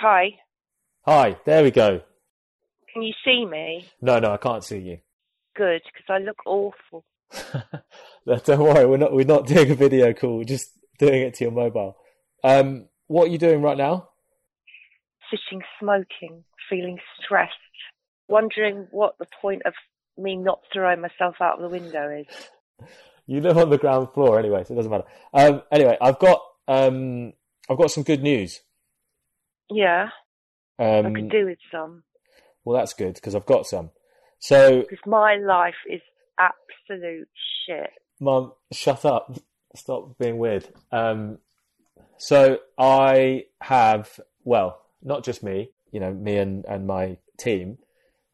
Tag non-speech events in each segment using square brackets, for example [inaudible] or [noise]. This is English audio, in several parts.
Hi. Hi, there we go. Can you see me? No, no, I can't see you. Good, because I look awful. [laughs] Don't worry, we're not we're not doing a video call. We're just doing it to your mobile. Um, what are you doing right now? Sitting smoking, feeling stressed, wondering what the point of me not throwing myself out of the window is. [laughs] You live on the ground floor anyway, so it doesn't matter. Um, anyway, I've got um, I've got some good news. Yeah, I Um, could do with some. well, that's good because I've got some. So, Because my life is absolute shit. Mum, shut up. Stop being weird. Um, so I have, well, not just me, you know, me and, and my team,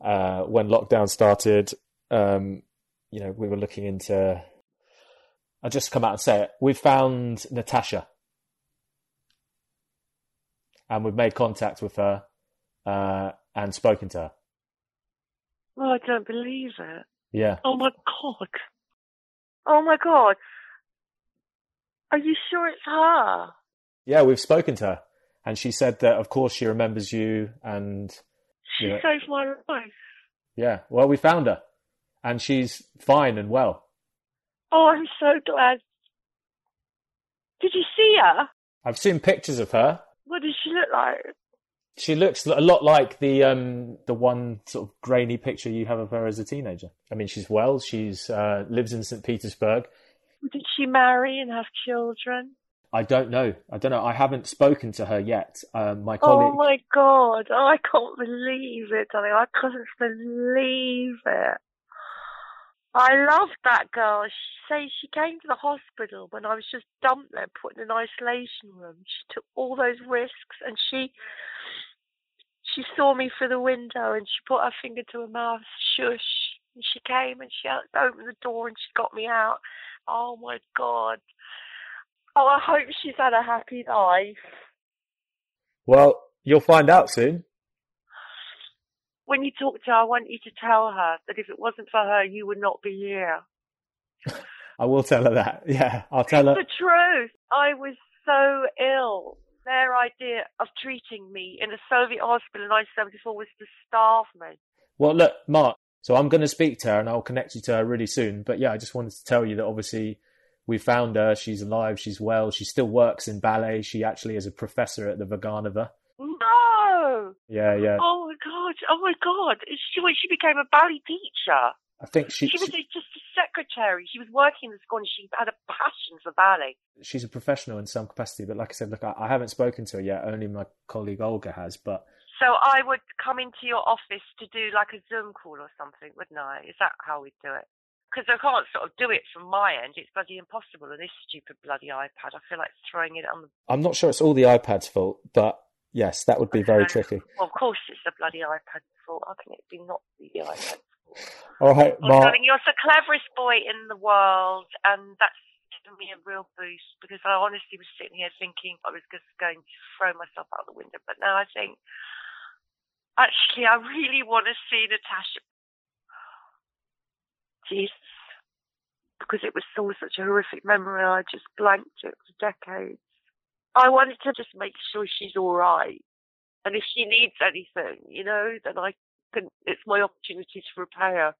uh, when lockdown started, um, you know, we were looking into, I'll just come out and say it. We found Natasha and we've made contact with her, uh, and spoken to her. Oh, I don't believe it. Yeah. Oh my god. Oh my god. Are you sure it's her? Yeah, we've spoken to her and she said that of course she remembers you and She Yeah. saved my life. Yeah, well, we found her, and she's fine and well. Oh, I'm so glad. Did you see her? I've seen pictures of her. What does she look like? She looks a lot like the um the one sort of grainy picture you have of her as a teenager. I mean, she's well. She's uh, lives in St. Petersburg. Did she marry and have children? I don't know. I don't know. I haven't spoken to her yet. Um, my colleague. Oh my god. Oh, I can't believe it, darling. I couldn't believe it. I love that girl. She say she came to the hospital when I was just dumped there, put in an isolation room. She took all those risks and she she saw me through the window and she put her finger to her mouth, shush. And she came and she opened the door and she got me out. Oh my god. Oh, I hope she's had a happy life. Well, you'll find out soon. When you talk to her, I want you to tell her that if it wasn't for her, you would not be here. I will tell her that. [laughs] Yeah, I'll tell her. The truth. I was so ill. Their idea of treating me in a Soviet hospital in 1974 was to starve me. Well, look, Mark. So I'm going to speak to her, and I'll connect you to her really soon. But yeah, I just wanted to tell you that obviously we found her. She's alive. She's well. She still works in ballet. She actually is a professor at the Vaganova. No! Oh. Yeah, yeah. Oh my god! Oh my god! She when she became a ballet teacher. I think she, She was she just a secretary. She was working in the school and she had a passion for ballet. she's a professional in some capacity. But like I said, look, I, I haven't spoken to her yet. Only my colleague Olga has. But So I would come into your office to do like a Zoom call or something, wouldn't I? Is that how we'd do it? Because I can't sort of do it from my end. It's bloody impossible on this stupid bloody iPad. I feel like throwing it on the. I'm not sure it's all the iPad's fault. But yes, that would be very tricky. Well, of course it's the bloody iPad's fault. How can it be not be the iPad's fault? All oh, right, Mark. darling, you're the cleverest boy in the world, and that's given me a real boost because I honestly was sitting here thinking I was just going to throw myself out the window, but now I think actually I really want to see Natasha. Jesus, because it was still such a horrific memory, I just blanked it for decades. I wanted to just make sure she's all right, and if she needs anything, you know, then I can. It's my opportunity to repay her.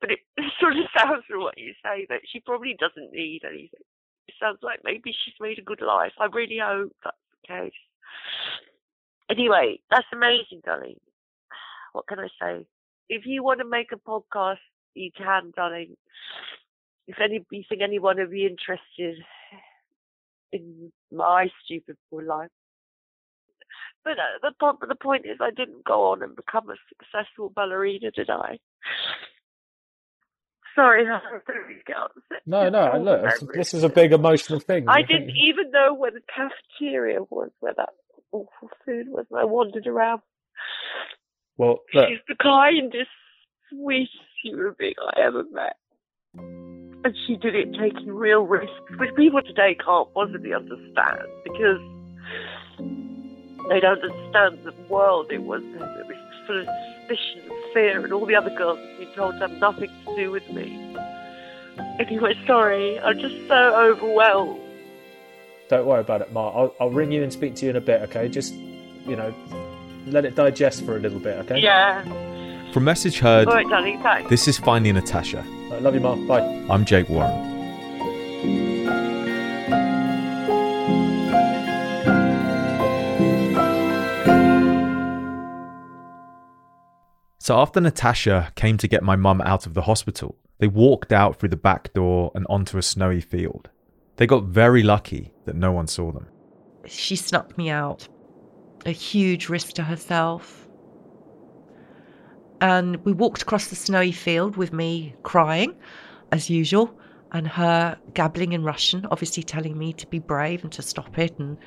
But it [laughs] sort of sounds from what you say that she probably doesn't need anything. It sounds like maybe she's made a good life. I really hope that's the case. Anyway, that's amazing, darling. [sighs] What can I say? If you want to make a podcast, you can, darling. If any, you think anyone would be interested in my stupid poor life. But uh, the po- the point is, I didn't go on and become a successful ballerina, did I? Sorry, I don't get upset. No, no. Look, this is a big emotional thing. I didn't even know where the cafeteria was, where that awful food was. and I wandered around. Well, look. She's the kindest, sweetest human being I ever met. And she did it taking real risks, which people today can't possibly understand because they don't understand the world it was in. It was full of suspicion and fear, and all the other girls had been told to have nothing to do with me. Anyway, sorry, I'm just so overwhelmed. Don't worry about it, Mark. I'll, I'll ring you and speak to you in a bit, okay? Just, you know, let it digest for a little bit, okay? Yeah. From Message Heard, All right, darling, thanks. this is Finding Natasha. I love you, Mark. Bye. I'm Jake Warren. So after Natasha came to get my mum out of the hospital, they walked out through the back door and onto a snowy field. They got very lucky that no one saw them. She snuck me out. A huge risk to herself. And we walked across the snowy field with me crying, as usual, and her gabbling in Russian, obviously telling me to be brave and to stop it. And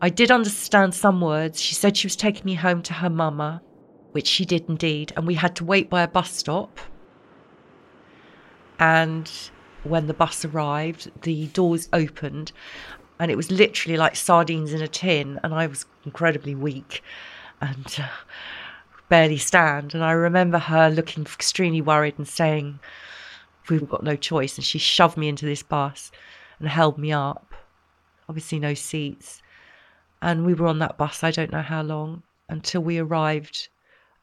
I did understand some words. She said she was taking me home to her mama, which she did indeed. And we had to wait by a bus stop. And when the bus arrived, the doors opened, and it was literally like sardines in a tin. And I was incredibly weak and uh, barely stand. And I remember her looking extremely worried and saying, We've got no choice. And she shoved me into this bus and held me up. Obviously, no seats. And we were on that bus, I don't know how long, until we arrived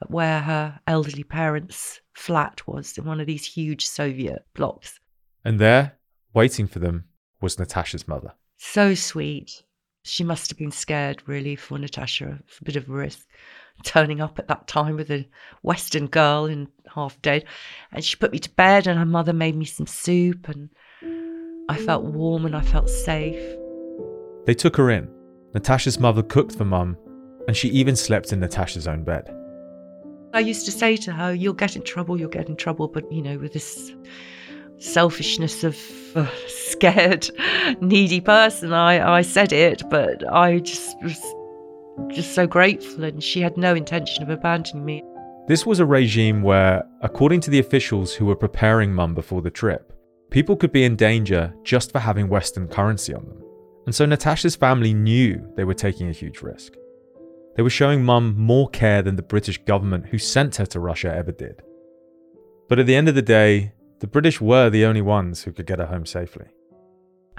at where her elderly parents' flat was in one of these huge Soviet blocks. And there, waiting for them, was Natasha's mother. So sweet. She must have been scared, really, for Natasha, a bit of a risk turning up at that time with a Western girl and half dead. And she put me to bed, and her mother made me some soup, and I felt warm and I felt safe. They took her in. Natasha's mother cooked for mum, and she even slept in Natasha's own bed. I used to say to her, You'll get in trouble, you'll get in trouble. But, you know, with this selfishness of a [laughs] scared, needy person, I, I said it, but I just was just so grateful. And she had no intention of abandoning me. This was a regime where, according to the officials who were preparing mum before the trip, people could be in danger just for having Western currency on them. And so Natasha's family knew they were taking a huge risk. They were showing mum more care than the British government who sent her to Russia ever did. But at the end of the day, the British were the only ones who could get her home safely.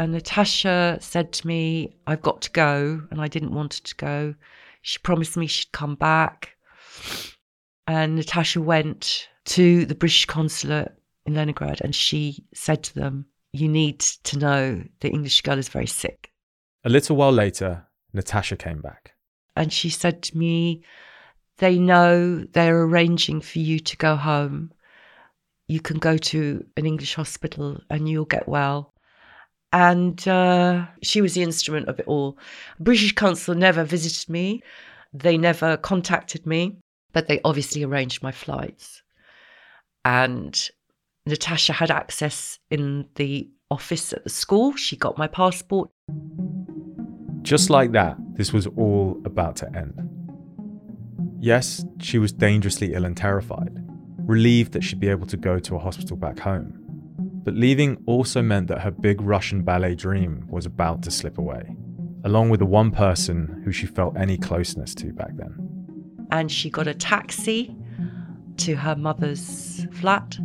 And Natasha said to me, I've got to go. And I didn't want her to go. She promised me she'd come back. And Natasha went to the British consulate in Leningrad and she said to them, You need to know the English girl is very sick. A little while later, Natasha came back. And she said to me, They know they're arranging for you to go home. You can go to an English hospital and you'll get well. And uh, she was the instrument of it all. British Council never visited me. They never contacted me, but they obviously arranged my flights. And Natasha had access in the office at the school. She got my passport. Just like that, this was all about to end. Yes, she was dangerously ill and terrified, relieved that she'd be able to go to a hospital back home. But leaving also meant that her big Russian ballet dream was about to slip away, along with the one person who she felt any closeness to back then. And she got a taxi to her mother's flat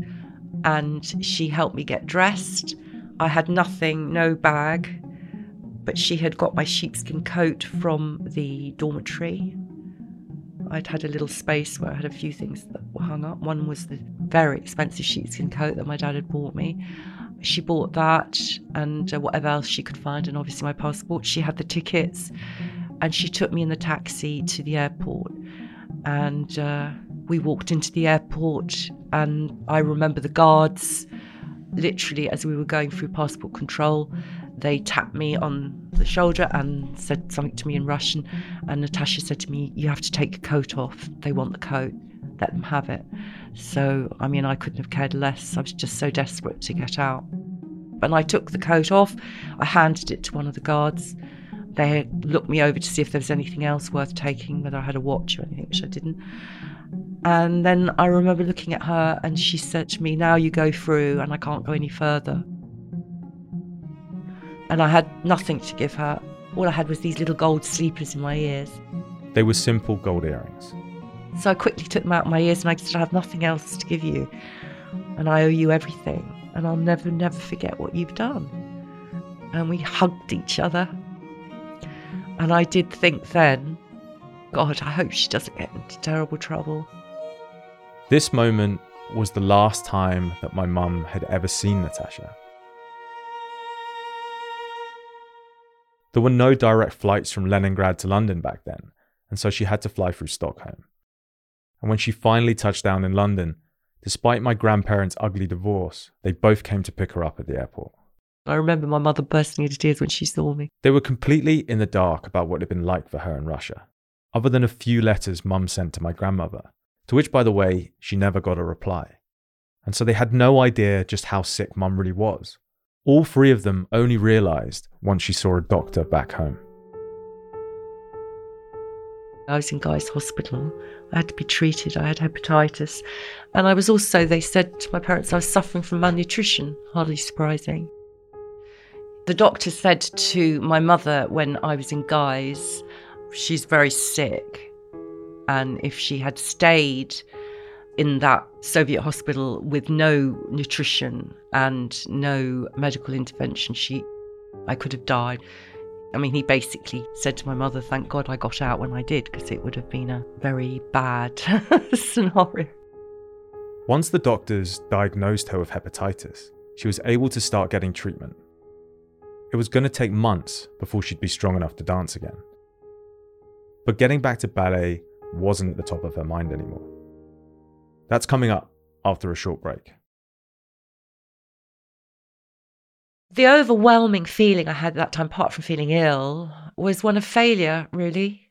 and she helped me get dressed. I had nothing, no bag, but she had got my sheepskin coat from the dormitory. I'd had a little space where I had a few things that hung up. One was the very expensive sheepskin coat that my dad had bought me. She bought that and uh, whatever else she could find, and obviously my passport. She had the tickets, and she took me in the taxi to the airport. And uh, we walked into the airport, and I remember the guards literally as we were going through passport control they tapped me on the shoulder and said something to me in Russian. And Natasha said to me, You have to take your coat off. They want the coat. Let them have it. So, I mean, I couldn't have cared less. I was just so desperate to get out. And I took the coat off, I handed it to one of the guards. They looked me over to see if there was anything else worth taking, whether I had a watch or anything, which I didn't. And then I remember looking at her and she said to me, Now you go through and I can't go any further. And I had nothing to give her. All I had was these little gold sleepers in my ears. They were simple gold earrings. So I quickly took them out of my ears and I said, I have nothing else to give you. And I owe you everything. And I'll never, never forget what you've done. And we hugged each other. And I did think then, God, I hope she doesn't get into terrible trouble. This moment was the last time that my mum had ever seen Natasha. There were no direct flights from Leningrad to London back then, and so she had to fly through Stockholm. And when she finally touched down in London, despite my grandparents' ugly divorce, they both came to pick her up at the airport. I remember my mother bursting into tears when she saw me. They were completely in the dark about what it had been like for her in Russia, other than a few letters mum sent to my grandmother, to which, by the way, she never got a reply. And so they had no idea just how sick mum really was. All three of them only realised once she saw a doctor back home. I was in Guy's Hospital. I had to be treated. I had hepatitis. And I was also, they said to my parents, I was suffering from malnutrition. Hardly surprising. The doctor said to my mother when I was in Guy's, she's very sick. And if she had stayed in that Soviet hospital with no nutrition and no medical intervention, she, I could have died. I mean, he basically said to my mother, Thank God I got out when I did, because it would have been a very bad [laughs] scenario. Once the doctors diagnosed her with hepatitis, she was able to start getting treatment. It was going to take months before she'd be strong enough to dance again. But getting back to ballet wasn't at the top of her mind anymore. That's coming up after a short break. The overwhelming feeling I had at that time, apart from feeling ill, was one of failure, really.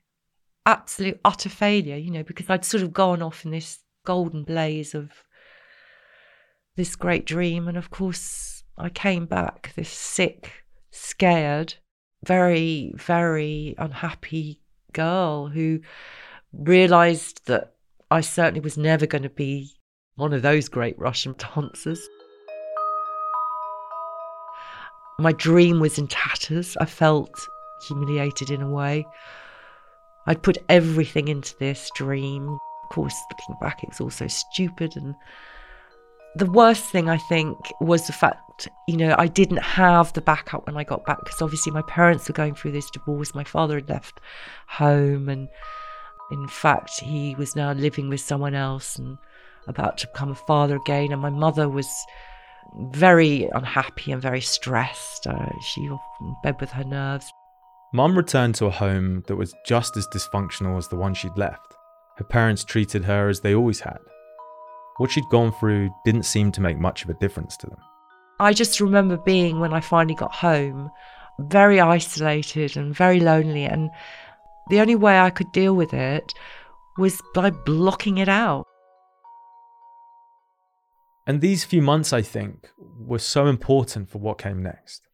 Absolute, utter failure, you know, because I'd sort of gone off in this golden blaze of this great dream. And of course, I came back this sick, scared, very, very unhappy girl who realized that I certainly was never going to be one of those great Russian dancers. My dream was in tatters. I felt humiliated in a way. I'd put everything into this dream. Of course, looking back, it was all so stupid. And the worst thing, I think, was the fact, you know, I didn't have the backup when I got back because obviously my parents were going through this divorce. My father had left home and in fact, he was now living with someone else and about to become a father again. And my mother was very unhappy and very stressed. Uh, she was in bed with her nerves. Mum returned to a home that was just as dysfunctional as the one she'd left. Her parents treated her as they always had. What she'd gone through didn't seem to make much of a difference to them. I just remember being, when I finally got home, very isolated and very lonely. And the only way I could deal with it was by blocking it out. And these few months, I think, were so important for what came next.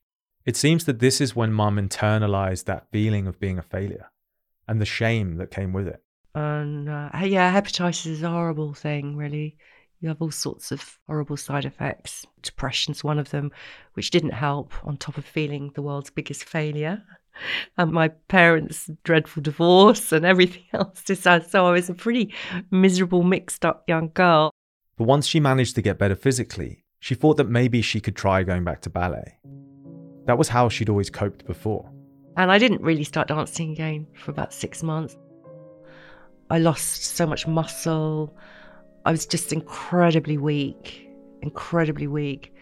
It seems that this is when mum internalized that feeling of being a failure and the shame that came with it. And uh, yeah, hepatitis is a horrible thing, really. You have all sorts of horrible side effects. Depression's one of them, which didn't help, on top of feeling the world's biggest failure. [laughs] And my parents' dreadful divorce and everything [laughs] else. So I was a pretty miserable, mixed up young girl. But once she managed to get better physically, she thought that maybe she could try going back to ballet. That was how she'd always coped before. And I didn't really start dancing again for about six months. I lost so much muscle. I was just incredibly weak, incredibly weak.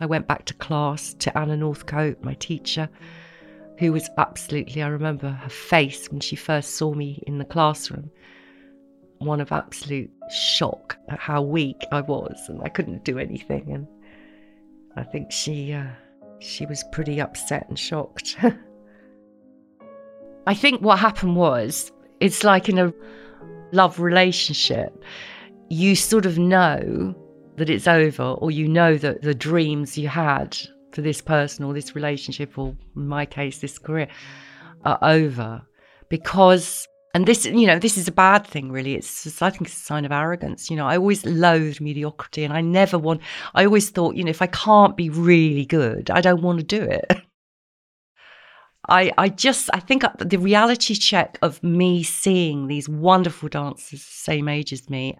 I went back to class to Anna Northcote, my teacher, who was absolutely, I remember her face when she first saw me in the classroom one of absolute shock at how weak I was and I couldn't do anything. And I think she uh, she was pretty upset and shocked. [laughs] I think what happened was it's like in a love relationship. you sort of know that it's over, or you know that the dreams you had for this person or this relationship, or in my case, this career, are over. Because, and this, you know, this is a bad thing, really. It's, just, I think it's a sign of arrogance. You know, I always loathed mediocrity and I never want, I always thought, you know, if I can't be really good, I don't want to do it. [laughs] I, I just I think the reality check of me seeing these wonderful dancers same age as me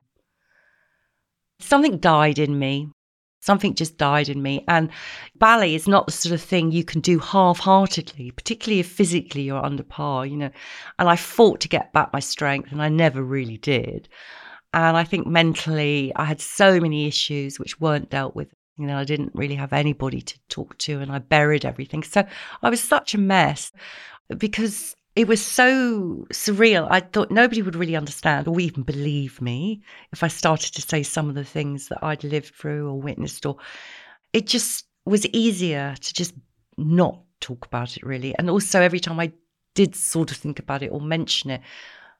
something died in me. Something just died in me. And ballet is not the sort of thing you can do half heartedly, particularly if physically you're under par, you know. And I fought to get back my strength, and I never really did. And I think mentally, I had so many issues which weren't dealt with. You know, I didn't really have anybody to talk to, and I buried everything. So I was such a mess because it was so surreal. I thought nobody would really understand or even believe me if I started to say some of the things that I'd lived through or witnessed, or it just was easier to just not talk about it really. And also, every time I did sort of think about it or mention it,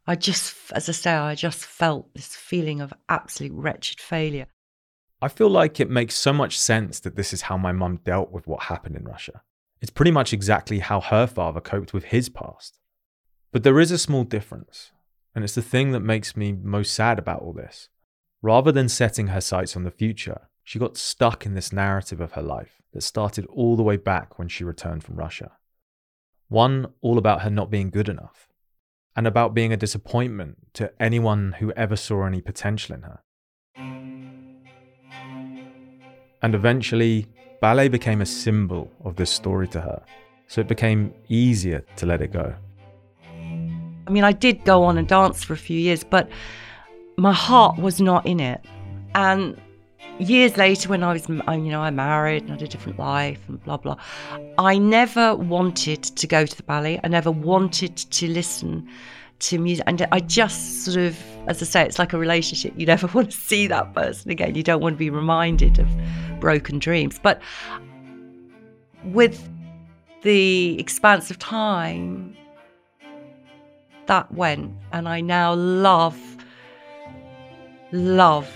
I just, as I say, I just felt this feeling of absolute wretched failure. I feel like it makes so much sense that this is how my mum dealt with what happened in Russia. It's pretty much exactly how her father coped with his past. But there is a small difference, and it's the thing that makes me most sad about all this. Rather than setting her sights on the future, she got stuck in this narrative of her life that started all the way back when she returned from Russia. One all about her not being good enough, and about being a disappointment to anyone who ever saw any potential in her. And eventually, ballet became a symbol of this story to her, so it became easier to let it go. I mean, I did go on and dance for a few years, but my heart mm. was not in it. And years later, when I was, you know, I married and had a different life and blah, blah, I never wanted to go to the ballet. I never wanted to listen to music. And I just sort of, as I say, it's like a relationship. You never [laughs] want to see that person again. You don't want to be reminded of broken dreams. But with the expanse of time, that went. And I now love, love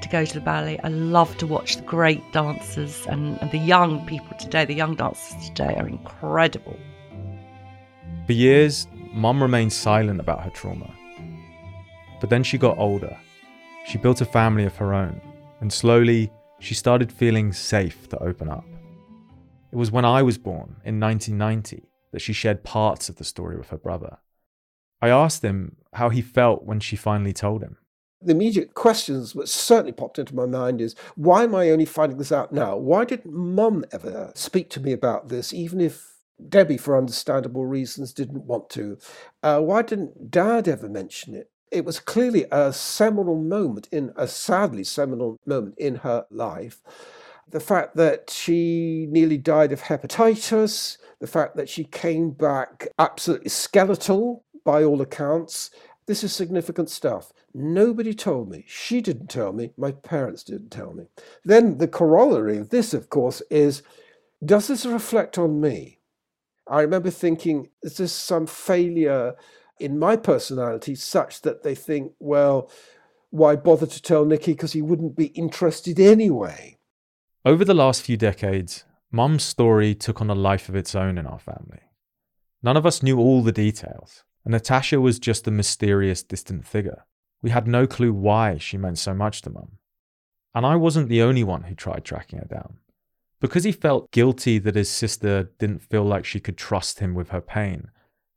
to go to the ballet. I love to watch the great dancers and, and the young people today. The young dancers today are incredible. For years, Mum remained silent about her trauma. But then she got older. She built a family of her own, and slowly she started feeling safe to open up. It was when I was born in 1990 that she shared parts of the story with her brother. I asked him how he felt when she finally told him. The immediate questions which certainly popped into my mind is why am I only finding this out now? Why didn't mum ever speak to me about this, even if Debbie, for understandable reasons, didn't want to? Uh, why didn't dad ever mention it? It was clearly a seminal moment in a sadly seminal moment in her life. The fact that she nearly died of hepatitis, the fact that she came back absolutely skeletal by all accounts. This is significant stuff. Nobody told me. She didn't tell me. My parents didn't tell me. Then the corollary of this, of course, is does this reflect on me? I remember thinking, is this some failure in my personality such that they think, well, why bother to tell Nicky because he wouldn't be interested anyway? Over the last few decades, Mum's story took on a life of its own in our family. None of us knew all the details and Natasha was just a mysterious, distant figure. We had no clue why she meant so much to Mum. And I wasn't the only one who tried tracking her down. Because he felt guilty that his sister didn't feel like she could trust him with her pain,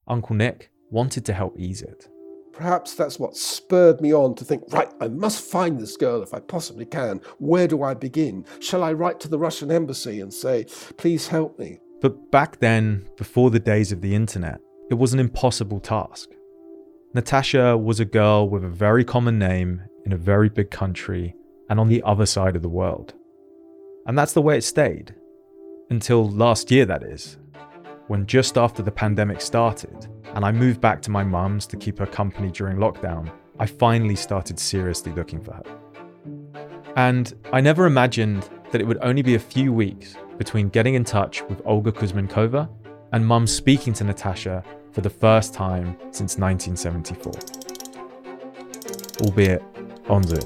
Uncle Nick wanted to help ease it. Perhaps that's what spurred me on to think, right, I must find this girl if I possibly can. Where do I begin? Shall I write to the Russian embassy and say, please help me? But back then, before the days of the internet, it was an impossible task. Natasha was a girl with a very common name in a very big country and on the other side of the world. And that's the way it stayed. Until last year, that is, when just after the pandemic started and I moved back to my mum's to keep her company during lockdown, I finally started seriously looking for her. And I never imagined that it would only be a few weeks between getting in touch with Olga Kuzmenkova and mum speaking to Natasha for the first time since 1974. Albeit on Zoom.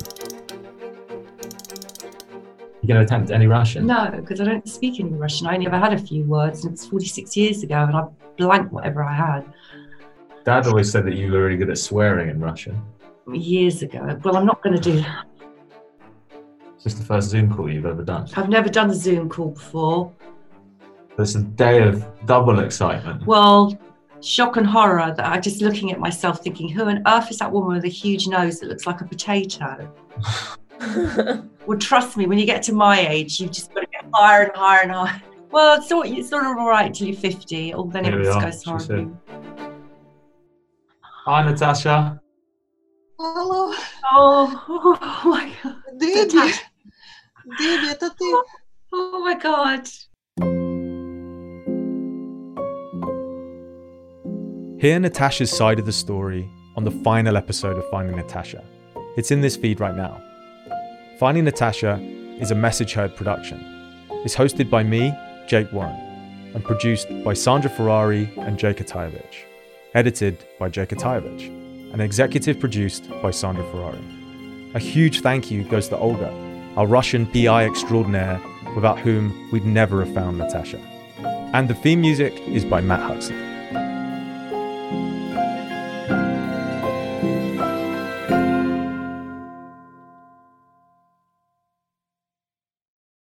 You going to attempt any Russian? No, because I don't speak any Russian. I only ever had a few words, and it was 46 years ago, and I blanked whatever I had Dad always said that you were really good at swearing in Russian. years ago. Well, I'm not going to do that. It's just the first Zoom call you've ever done. I've never done a Zoom call before. It's a day of double excitement. Well, shock and horror that I'm just looking at myself thinking, who on earth is that woman with a huge nose that looks like a potato? [laughs] well, trust me, when you get to my age, you've just got to get higher and higher and higher. Well, it's sort, it's sort of all right till you're 50, or then Here it we just are, goes she horribly. Hi, Natasha. Алло, Oh, oh my god. Debbie. Debbie, это ты? Oh my god. Hear Natasha's side of the story on the final episode of Finding Natasha. It's in this feed right now. Finding Natasha is a Message Heard production. It's hosted by me, Jake Warren, and produced by Sandra Ferrari and Jake Atayevich. Edited by Jake Atayevich, and executive produced by Sandra Ferrari. A huge thank you goes to Olga, our Russian PI extraordinaire, without whom we'd never have found Natasha. And the theme music is by Matt Huxley.